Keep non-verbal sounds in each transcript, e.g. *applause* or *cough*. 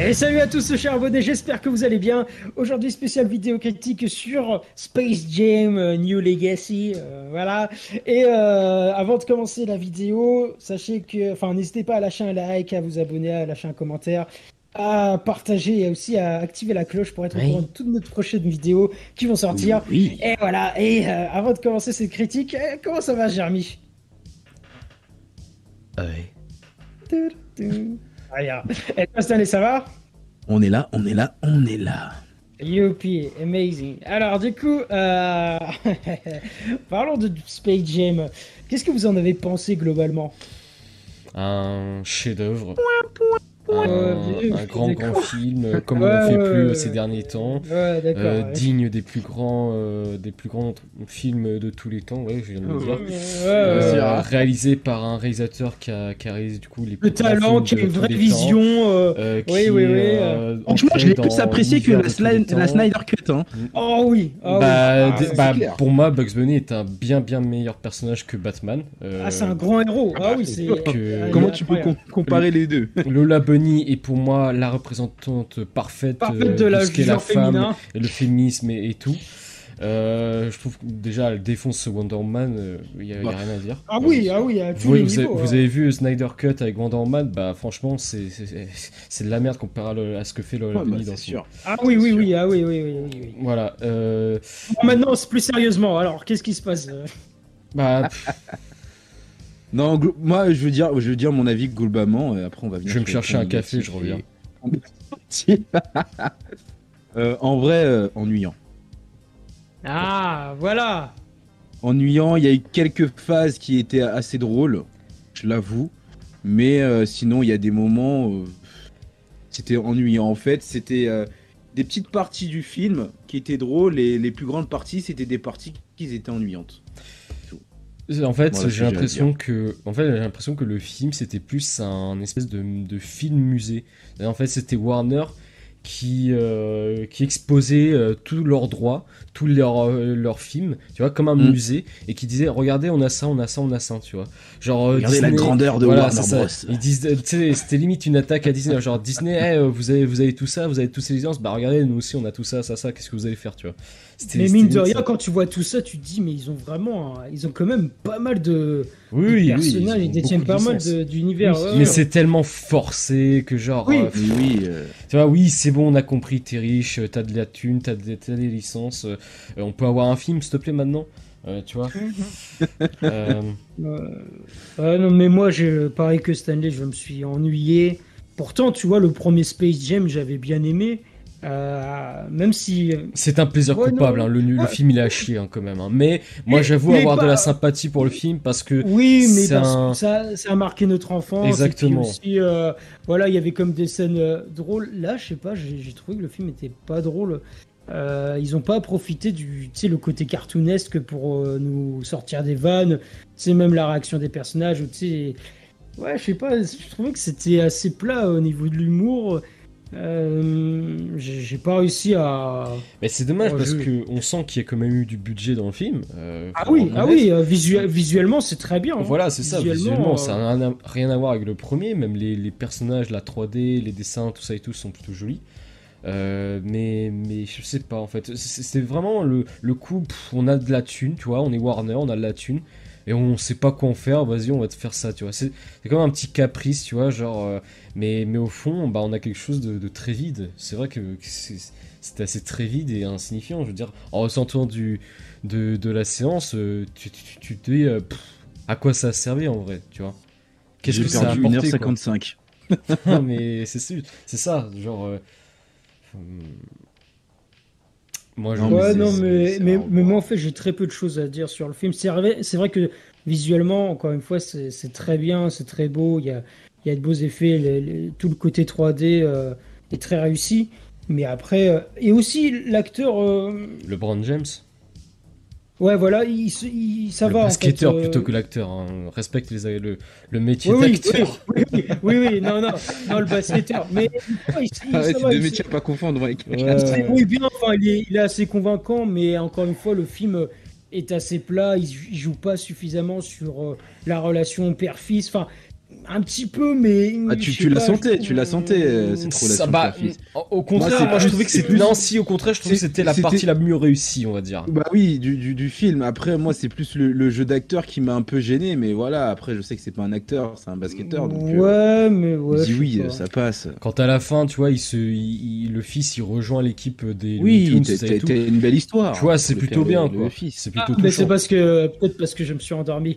Et salut à tous chers abonnés, j'espère que vous allez bien. Aujourd'hui spéciale vidéo critique sur Space Jam euh, New Legacy, euh, voilà. Et euh, avant de commencer la vidéo, sachez que, enfin n'hésitez pas à lâcher un like, à vous abonner, à lâcher un commentaire, à partager et aussi à activer la cloche pour être au courant de toutes nos prochaines vidéos qui vont sortir. Et voilà, et avant de commencer cette critique, comment ça va Jeremy? Ouais. Rien. Et toi, Stanley, ça va? On est là, on est là, on est là. Youpi, amazing. Alors, du coup, euh... *laughs* parlons de Space Jam. Qu'est-ce que vous en avez pensé globalement? Un chef-d'œuvre. Un, grand grand film euh, comme on ne fait plus ces derniers temps. Euh, digne des plus grands euh, des plus grands films de tous les temps ouais je viens de le dire réalisé par un réalisateur qui a, qui a réalisé du coup les le talent qui a une vraie vision oui oui oui. franchement je l'ai plus apprécié que la, Snyder Cut hein. oh oui, oh, bah, oui. bah, pour moi Bugs Bunny est un bien bien meilleur personnage que Batman ah c'est un grand héros. Ah, oui c'est comment tu peux comparer les deux? Lola Bunny est pour moi la représentante parfaite, euh, de, la ce qu'est la femme et le féminisme et, tout. Euh, je trouve que déjà elle défonce Wonder Woman, il euh, n'y a, rien à dire. Ah oui, ah oui, à tous vous, les vous, niveaux, avez, vous, avez, vu Snyder Cut avec Wonder Woman, bah franchement c'est de la merde comparé à, ce que fait le ouais, bah, dans sûr. Ah oui, oui, oui, ah oui, oui, oui, oui. Voilà. Euh... Bon, maintenant, plus sérieusement, alors qu'est-ce qui se passe Bah. *laughs* Non, moi je veux dire, je veux dire mon avis globalement. Et après on va venir. Je vais me chercher un café, je reviens. *laughs* euh, en vrai, euh, ennuyant. Ah, voilà. Ennuyant. Il y a eu quelques phases qui étaient assez drôles, je l'avoue. Mais euh, sinon, il y a des moments. Euh, c'était ennuyant. En fait, c'était des petites parties du film qui étaient drôles et les plus grandes parties, c'était des parties qui étaient ennuyantes. En fait, j'ai l'impression que, en fait, j'ai l'impression que le film c'était plus un espèce de, de film musée. En fait, c'était Warner qui, euh, qui exposait euh, tous leurs droits, tous leurs, euh, leurs films, tu vois, comme un mm. musée, et qui disait regardez, on a ça, on a ça, on a ça, tu vois. Genre, regardez la grandeur de Warner Bros. Ils disent, c'était limite une attaque à Disney, genre Disney, hey, vous, avez, vous avez tout ça, vous avez tous ces licences, bah regardez, nous aussi on a tout ça, ça, ça, qu'est-ce que vous allez faire, tu vois. Mais mine de rien, quand tu vois tout ça, tu te dis, mais ils ont vraiment, ils ont quand même pas mal de, oui, personnages, ils, détiennent pas mal d'univers. mais c'est tellement forcé que genre, oui, oui, tu vois, oui, c'est bon, on a compris, t'es riche, t'as de la thune, t'as des, des licences, euh, on peut avoir un film, s'il te plaît, maintenant euh, tu vois *laughs* euh... non, mais moi, pareil que Stanley, je me suis ennuyé. Pourtant, tu vois, le premier Space Jam, j'avais bien aimé. Euh, même si c'est un plaisir coupable, hein, le, le, film il est à chier hein, quand même. Hein. Mais moi j'avoue avoir de la sympathie pour le film parce que oui, mais ça, ça, a marqué notre enfance. Exactement. Aussi, euh, voilà, il y avait comme des scènes euh, drôles. Là, je sais pas, j'ai trouvé que le film était pas drôle. Ils ont pas profité du, le côté cartoonesque pour nous sortir des vannes. C'est même la réaction des personnages. Sais, ouais, je sais pas, je trouvais que c'était assez plat au niveau de l'humour. Euh, j'ai pas réussi à. Mais c'est dommage parce que on sent qu'il y a quand même eu du budget dans le film. Euh, ah oui, ah oui, euh, visuellement c'est très bien. Hein. Voilà, c'est ça. Visuellement, ça n'a rien à voir avec le premier. Même les, les, personnages, la 3D, les dessins, tout ça et tout sont plutôt jolis. Mais, mais je sais pas en fait. C'est vraiment le, le coup. on a de la thune, tu vois. On est Warner, on a de la thune et on sait pas quoi en faire, vas-y, on va te faire ça, tu vois. C'est comme un petit caprice, tu vois, genre. Euh, mais, mais au fond, bah, on a quelque chose de, très vide. C'est vrai que c'est assez très vide et insignifiant. Je veux dire, en ressentant du, de, la séance, euh, tu, tu, te dis euh, à quoi ça a servi en vrai, tu vois. Qu'est-ce que ça a apporté 1h55. *laughs* non, mais c'est ça, genre. Moi, ouais, non, mais, mais, mais, moi, en fait, j'ai très peu de choses à dire sur le film. C'est vrai, vrai que visuellement, encore une fois, c'est très bien, c'est très beau. Il y a, il y a de beaux effets. tout le côté 3D euh, est très réussi. Mais après, euh, et aussi l'acteur. Euh, le Brand James? Ouais, voilà, il, ça le va. Basketteur en plutôt que l'acteur. Hein. Respecte les, le, le métier d'acteur. Oui, oui, oui, oui, non, non, non, le basketteur. Mais *laughs* il, ah ouais, deux métiers à pas confondre. Ouais. Oui, bien, enfin, il est, il est assez convaincant, mais encore une fois, le film est assez plat. Il, joue pas suffisamment sur euh, la relation père-fils. Enfin, un petit peu, mais. Ah, tu, tu la sentais, tu la sentais, euh, cette relation bah, au contraire, c'est moi, je trouvais que c'était. plus- Non, si, au contraire, je trouvais que c'était la c'était- partie la mieux réussie, on va dire. Bah oui, du, du, du film. Après, moi, c'est plus le, le jeu d'acteur qui m'a un peu gêné, mais voilà. Après, je sais que c'est pas un acteur, c'est un basketteur, donc. euh, Ouais, mais ouais. dis oui, pas. ça passe. Quand à la fin, tu vois, il se, il- il- le fils, il rejoint l'équipe des Oui, t'as une belle histoire. Tu vois, c'est plutôt bien, le quoi. fils. C'est Ah, plutôt mais c'est parce que peut-être parce que je me suis endormi.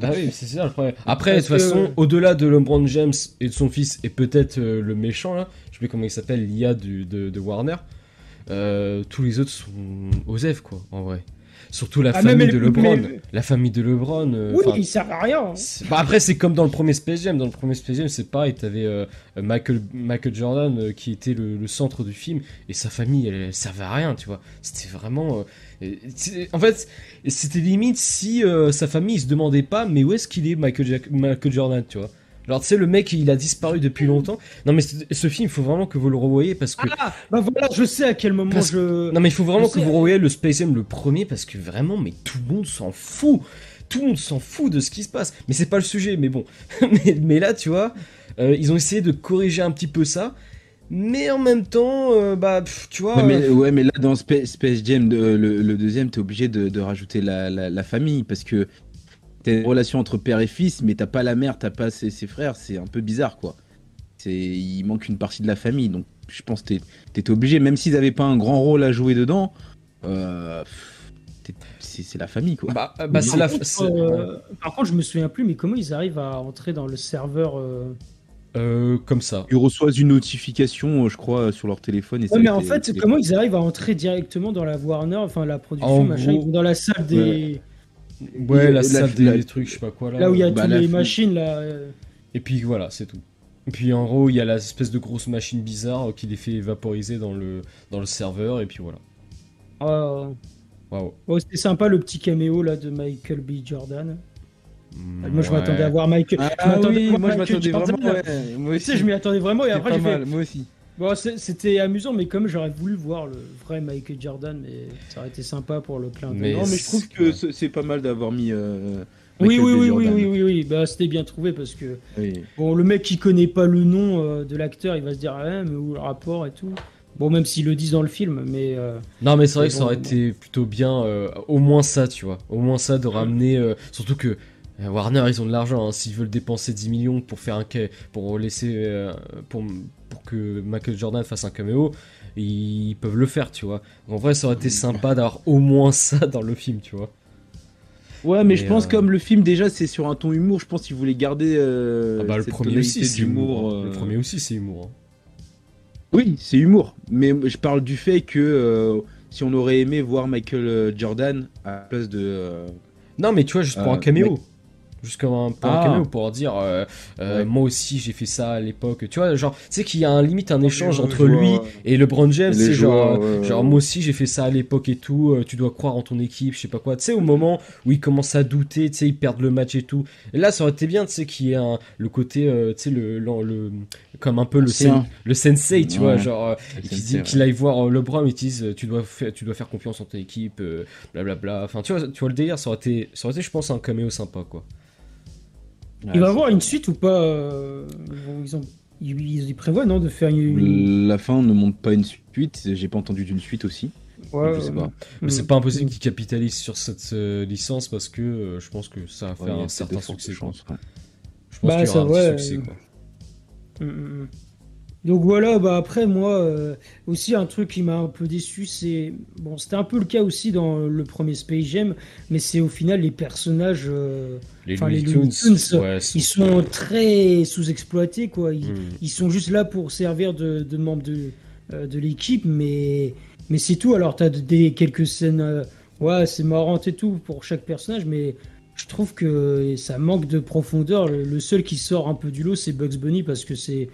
Bah oui, c'est ça le problème. Après, de toute que- façon, au-delà de LeBron James et de son fils, et peut-être euh, le méchant, là, je sais plus comment il s'appelle, l'IA de Warner, euh, tous les autres sont OSEF, quoi, en vrai. Surtout la Ah, famille même de LeBron. La famille de LeBron. euh, oui, enfin, il sert à rien. bah après, c'est comme dans le premier Space Jam. Dans le premier Space Jam, c'est pareil. T'avais euh, Michael, Michael Jordan euh, qui était le, le centre du film et sa famille, elle, elle servait à rien, tu vois. C'était vraiment. euh, en fait, c'était limite si euh, sa famille il se demandait pas, mais où est-ce qu'il est, Michael, Jack- Michael Jordan, tu vois. Alors, tu sais, le mec, il a disparu depuis longtemps. Non, mais ce film, il faut vraiment que vous le revoyez parce que. Ah, bah voilà, je sais à quel moment Parce- je. Non mais il faut vraiment Je que sais. vous revoyiez le Space Jam le premier parce que vraiment mais tout le monde s'en fout. Tout le monde s'en fout de ce qui se passe. Mais c'est pas le sujet, mais bon. *laughs* mais, mais là tu vois, euh, ils ont essayé de corriger un petit peu ça. Mais en même temps, euh, bah pff, tu vois. Ouais, mais, euh, ouais, mais là, dans Space, Space Jam, le, le deuxième, t'es obligé de, de rajouter la, la, la famille parce que t'as une relation entre père et fils, mais t'as pas la mère, t'as pas ses, ses frères, c'est un peu bizarre, quoi. C'est, il manque une partie de la famille, donc je pense que t'es- t'étais obligé, même s'ils avaient pas un grand rôle à jouer dedans, euh, c'est c'est la famille, quoi. bah, euh, bah, c'est la. Par contre, c'est- euh, par contre, je me souviens plus, mais comment ils arrivent à entrer dans le serveur euh, euh, comme ça. Ils reçoivent une notification, je crois, sur leur téléphone. Et ça Ouais, mais en fait, comment ils arrivent à entrer directement dans la Warner, enfin la production, En machin, gros- ils vont dans la salle des. Ouais, la la- salle des, la- des trucs, je sais pas quoi là. Là où il y a Bah, toutes les machines, là. Et puis voilà, c'est tout. Et puis en gros, il y a la espèce de grosse machine bizarre qui les fait vaporiser dans le, dans le serveur, et puis voilà. Waouh. bon, C'était sympa le petit caméo là de Michael B. Jordan. Moi, je Ouais. m'attendais à voir Michael. Ah, je m'attendais oui, à voir moi je m'attendais Jordan, vraiment. là. ouais, moi Tu aussi. sais, je m'y attendais vraiment et après j'ai fait. mal, moi aussi. Bon, c'était amusant, mais comme j'aurais voulu voir le vrai Michael Jordan, mais ça aurait été sympa pour le clin d'œil. Mais Non, mais je trouve que c'est- pas mal d'avoir mis. euh, Oui, oui, oui, oui, oui, oui, oui. Bah, c'était bien trouvé parce que Oui. bon, le mec qui connaît pas le nom euh, de l'acteur, il va se dire ah, mais où le rapport et tout? Bon, même s'ils le disent dans le film, mais euh, Non, mais c'est vrai que ça aurait bon. été plutôt bien, euh, au moins ça, tu vois. Au moins ça, de ramener. euh, surtout que Warner, ils ont de l'argent. hein. S'ils veulent dépenser 10 millions pour faire un ca- pour laisser. euh, pour, pour que Michael Jordan fasse un caméo, ils peuvent le faire, tu vois. En vrai, ça aurait été sympa d'avoir au moins *laughs* ça dans le film, tu vois. Ouais, mais je pense euh, comme le film déjà c'est sur un ton humour, je pense qu'ils voulaient garder euh, Ah bah, le premier aussi, c'est humour. hein. euh, Le premier aussi, c'est humour. hein. Oui, c'est humour, mais je parle du fait que euh, si on aurait aimé voir Michael euh, Jordan à la place de euh, Non, mais tu vois, juste pour Euh, un caméo. Comme un, pour un Ah. caméo, pour dire euh, euh, Ouais. moi aussi j'ai fait ça à l'époque. Tu vois, genre, tu sais qu'il y a un limite un échange entre lui et LeBron James. C'est genre, euh, ouais, genre moi aussi j'ai fait ça à l'époque et tout. tu dois croire en ton équipe, je sais pas quoi. Tu sais, au moment où ils commencent à douter, tu sais, ils perdent le match et tout. Et là, ça aurait été bien, tu sais, qu'il y ait un, le côté, euh, tu sais, le, le, le- comme un peu le, sen- le sensei, tu vois, genre, euh, qui dit qu'il aille voir LeBron et qu'ils disent euh, tu dois faire tu dois faire confiance en ton équipe euh, blablabla enfin tu vois tu vois le délire ça aurait été ça aurait été je pense un caméo sympa quoi Ouais, il va y avoir une suite ou pas euh, ils, vont- ils ont- ils- ils prévoient non de faire une. La fin ne montre pas une suite, j'ai pas entendu d'une suite aussi. Ouais, je sais pas. mais c'est pas impossible qu'ils capitalisent sur cette euh, licence parce que euh, je pense que ça va faire un certain succès chances, ouais. je pense Bah, qu'il y ça, aura un petit succès quoi Mm, mm, mm. Donc voilà, bah après moi euh, aussi un truc qui m'a un peu déçu, c'est bon c'était un peu le cas aussi dans le premier Space Jam, mais c'est au final les personnages, euh, les enfin, Looney les Looney Tunes Tunes, ouais, ils sont très sous-exploités quoi. Ils, Hmm. ils sont juste là pour servir de, de membres de, euh, de l'équipe, mais mais c'est tout. Alors t'as des quelques scènes, euh, ouais c'est marrant et tout pour chaque personnage, mais je trouve que ça manque de profondeur. Le, le seul qui sort un peu du lot, c'est Bugs Bunny parce que c'est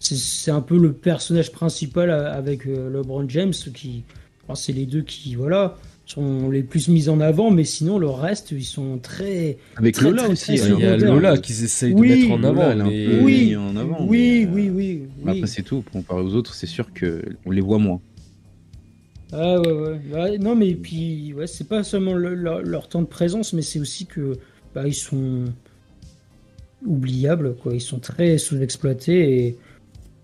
c'est- c'est un peu le personnage principal euh, avec euh, LeBron James qui enfin, c'est les deux qui voilà sont les plus mis en avant mais sinon le reste ils sont très Avec Très, Lola très, aussi. très Ouais, il y a. Lola qu'ils essayent Oui, de mettre en Lola, avant elle est un peu Oui. mise en avant. oui, mais, oui euh, oui oui Après c'est tout, comparé aux autres, c'est sûr que on les voit moins. ah ouais ouais Ouais, non mais puis ouais c'est pas seulement le- leur, leur temps de présence mais c'est aussi que bah, ils sont oubliables, quoi. Ils sont très sous-exploités et,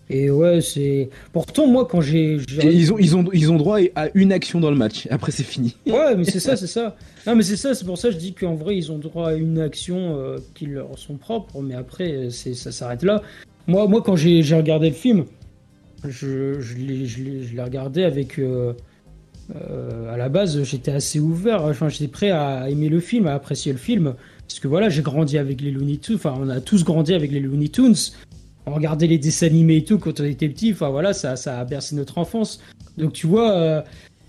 et ouais, c'est. Pourtant, moi, quand j'ai. Ils ont, ils, ont, ils ont droit à une action dans le match. Après, c'est fini. *laughs* Ouais, mais c'est ça, c'est ça. Non, mais c'est ça, c'est pour ça que je dis qu'en vrai, ils ont droit à une action euh, qui leur sont propres, mais après, c'est, ça s'arrête là. Moi, moi quand j'ai, regardé le film, je, je l'ai regardé avec. euh, euh, à la base, j'étais assez ouvert, enfin, j'étais prêt à aimer le film, à apprécier le film, parce que voilà, j'ai grandi avec les Looney Tunes, enfin, on a tous grandi avec les Looney Tunes. On regardait les dessins animés et tout quand on était petit, enfin voilà, ça, ça a bercé notre enfance. Donc tu vois, euh,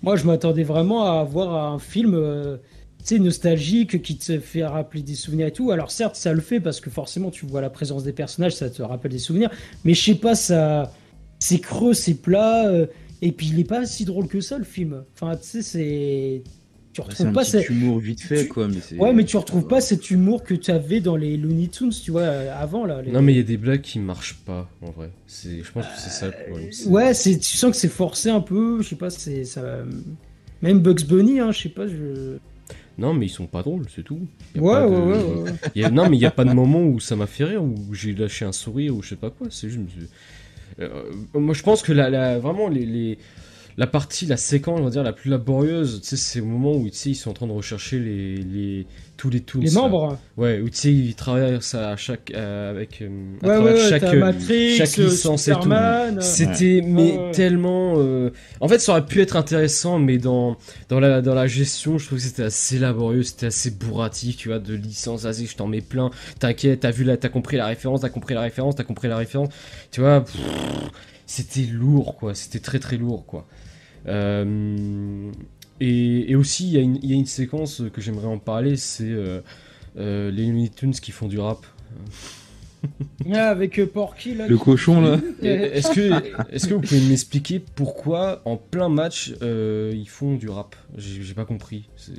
moi, je m'attendais vraiment à voir un film, euh, tu sais, nostalgique, qui te fait rappeler des souvenirs et tout. Alors certes, ça le fait parce que forcément, tu vois la présence des personnages, ça te rappelle des souvenirs. Mais je sais pas, ça, c'est creux, c'est plat, euh, et puis il est pas si drôle que ça le film. Enfin, tu sais, c'est, tu C'est retrouves un pas cette... humour vite fait, tu- quoi. Mais c'est- Ouais, mais tu retrouves pas cet humour que tu avais dans les Looney Tunes, tu vois, euh, avant là. les- Non, mais il y a des blagues qui marchent pas, en vrai. C'est, je pense que c'est ça le problème. c'est- Ouais, c'est, tu sens que c'est forcé un peu, je sais pas, c'est ça. Même Bugs Bunny, hein, je sais pas, je. Non, mais ils sont pas drôles, c'est tout. Y a Ouais, pas ouais, de- ouais, ouais, ouais. *laughs* Y a- non, mais il y a pas de moment où ça m'a fait rire, où j'ai lâché un sourire, ou je sais pas quoi. C'est juste. Euh, moi, je pense que la, la- vraiment les, les- la partie, la séquence, on va dire, la plus laborieuse, tu sais, c'est au moment où tu sais, ils sont en train de rechercher les, les tous les toons. Les là. membres. Ouais, où tu sais, ils travaillent ça à chaque euh, avec euh, à Ouais, travers ouais, chaque euh, Matrix, chaque euh, licence et tout. Superman. C'était mais tellement. euh, En fait, ça aurait pu être intéressant, mais dans dans la dans la gestion, je trouve que c'était assez laborieux, c'était assez bourratif, tu vois, de licence. Vas-y, je t'en mets plein. T'inquiète, t'as vu là, t'as compris la référence, t'as compris la référence, t'as compris la référence. Tu vois, c'était lourd, quoi. C'était très très lourd, quoi. Euh, et, et aussi, il y, a une- il y a une séquence que j'aimerais en parler, c'est euh, euh, les Looney Tunes qui font du rap. Ouais, *laughs* avec Porky là. Le cochon, là. Est-ce que, *laughs* est que vous pouvez m'expliquer pourquoi en plein match euh, ils font du rap? J'ai j'ai pas compris. C'est-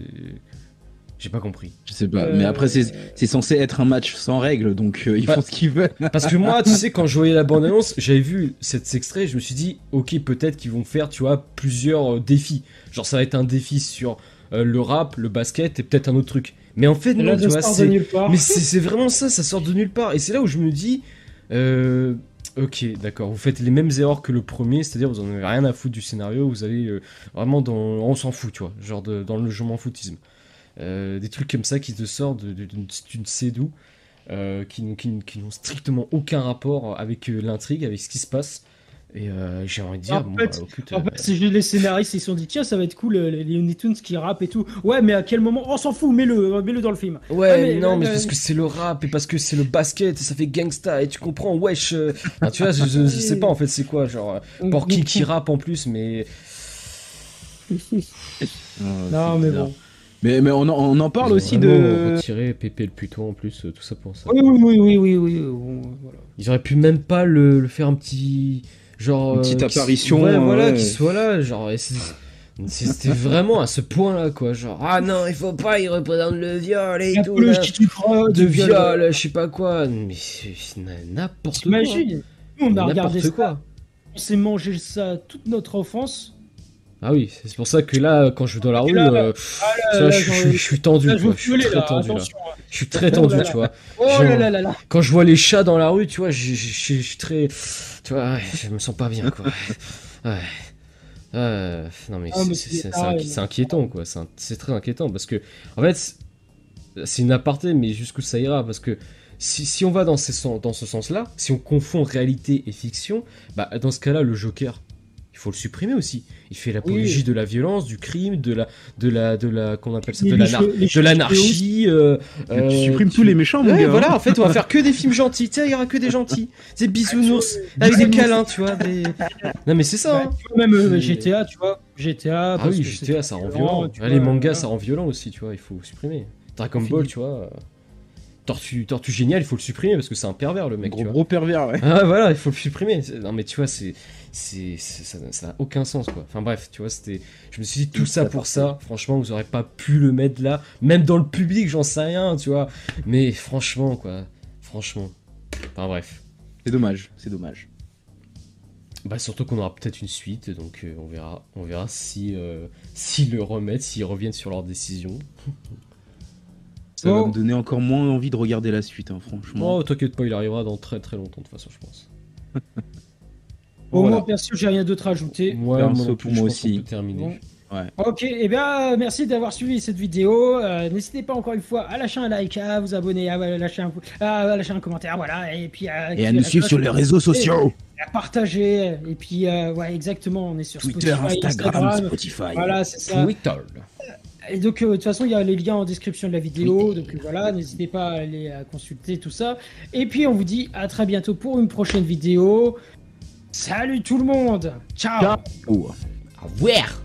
J'ai pas compris. Je sais pas. Euh, Mais après, c'est c'est censé être un match sans règles, donc euh, ils Bah, font ce qu'ils veulent. Parce que moi, tu sais, quand je voyais la bande-annonce, j'avais vu cet extrait, je me suis dit, ok, peut-être qu'ils vont faire, tu vois, plusieurs euh, défis. Genre, ça va être un défi sur euh, le rap, le basket et peut-être un autre truc. Mais en fait, non, tu ça vois, sort de c'est. nulle part. Mais c'est c'est vraiment ça, ça sort de nulle part. Et c'est là où je me dis, euh, ok, d'accord, vous faites les mêmes erreurs que le premier, c'est-à-dire vous en avez rien à foutre du scénario, vous allez euh, vraiment dans, on s'en fout, tu vois, genre de- dans le je m'en foutisme. Euh, des trucs comme ça qui te sortent d'une tu ne sais d'où, euh, qui, n'ont- qui, n'ont- qui n'ont strictement aucun rapport avec euh, l'intrigue, avec ce qui se passe. Et euh, j'ai envie de dire, En bon, fait- bah, écoute, En euh, fait, les scénaristes, ils se sont dit, tiens, ça va être cool, les Looney Tunes qui rappent et tout. Ouais, mais à quel moment On s'en fout, mets-le, mets-le dans le film. Ouais, Ah, mais- non, mais euh, parce que c'est le rap et parce que c'est le basket et ça fait gangsta et tu comprends, wesh. euh, enfin, tu vois, je, je- je sais pas en fait c'est quoi, genre Porky qui rappe en plus, mais *laughs* Non, mais bon. Mais, mais on, en- on en parle ils aussi de. retirer Pépé le puto en plus, euh, tout ça pour ça. Oui, oui, oui, oui, oui, oui. voilà. Ils auraient pu même pas le, le faire un petit genre Une petite euh, qu'il- apparition, ouais, euh, voilà, ouais. qu'il soit là, genre c'était *laughs* vraiment à ce point-là quoi, genre ah non il faut pas, il représente le viol et tout. là. Croix, de du viol, je sais pas quoi, mais c'est n'importe quoi. T'imagines Nous, on a regardé N'importe ça, quoi. on s'est mangé ça toute notre enfance. Ah oui, c'est pour ça que là, quand je vais dans la rue, là, euh, Ah tu là, vois, là, je, j'en- je- je suis tendu, je quoi. veux Je suis très tendu, attention. Je suis très tendu, là tu vois. Oh Genre- là là là là. Quand je vois les chats dans la rue, tu vois, je, suis très, tu vois, ouais, je me sens pas bien, quoi. Ouais. Ouais, non mais Ah, c'est- inqui- c'est inquiétant quoi, c'est très inquiétant parce que en fait c'est- une aparté mais jusqu'où ça ira parce que si, si on va dans, ces dans ce sens-là, si on confond réalité et fiction, bah dans ce cas-là le Joker, il faut le supprimer aussi. Il fait l'apologie Oui. de la violence, du crime, de la de la de la qu'on appelle ça de les l'anar- cheveux- les de cheveux l'anarchie. euh, Tu euh, supprimes tu- tous les méchants, mon Ouais, gars. voilà, en fait, on va *laughs* faire que des films gentils. Tiens, il y aura que des gentils. Des bisounours avec des câlins, tu vois. Des... Non, mais c'est ça. Bah, hein. tu vois, même euh, GTA, tu vois. GTA. Ah parce oui, GTA, ça rend violent, les mangas, euh, ça rend violent aussi, tu vois. Il faut supprimer. Dragon. Ball, tu vois. euh, Tortue, Tortue Génial, il faut le supprimer parce que c'est un pervers, le mec, Gros, tu vois. gros pervers, ouais. Ah voilà, il faut le supprimer. Non mais tu vois, c'est, c'est, ça, n'a aucun sens quoi. Enfin bref, tu vois, c'était, je me suis dit tout ça pour ça. Franchement, vous aurez pas pu le mettre là, même dans le public, j'en sais rien, tu vois. Mais franchement quoi, franchement. Enfin bref. C'est dommage, c'est dommage. Bah surtout qu'on aura peut-être une suite, donc euh, on verra, on verra si, euh, s'ils le remettent, s'ils reviennent sur leur décision. Ça va Bon. me donner encore moins envie de regarder la suite, hein, franchement. Oh, t'inquiète pas, il arrivera dans très très longtemps de toute façon, je pense. Au Voilà. moins, perso, j'ai rien d'autre à ajouter. Ouais, Perso, non pour plus, moi je pense aussi. terminer. Bon. Ouais. Ok, et bien merci d'avoir suivi cette vidéo. Euh, N'hésitez pas encore une fois à lâcher un like, à vous abonner, à lâcher un, à lâcher un commentaire, voilà, et puis à, Et à nous suivre sur les réseaux sociaux à partager, et puis euh, ouais exactement, on est sur Twitter, Spotify, Instagram, Spotify. Voilà, c'est ça. Twitter. Et donc, euh, de toute façon, il y a les liens en description de la vidéo. Donc euh, voilà, n'hésitez pas à aller à consulter tout ça. Et puis, on vous dit à très bientôt pour une prochaine vidéo. Salut tout le monde Ciao. Ciao. Au revoir.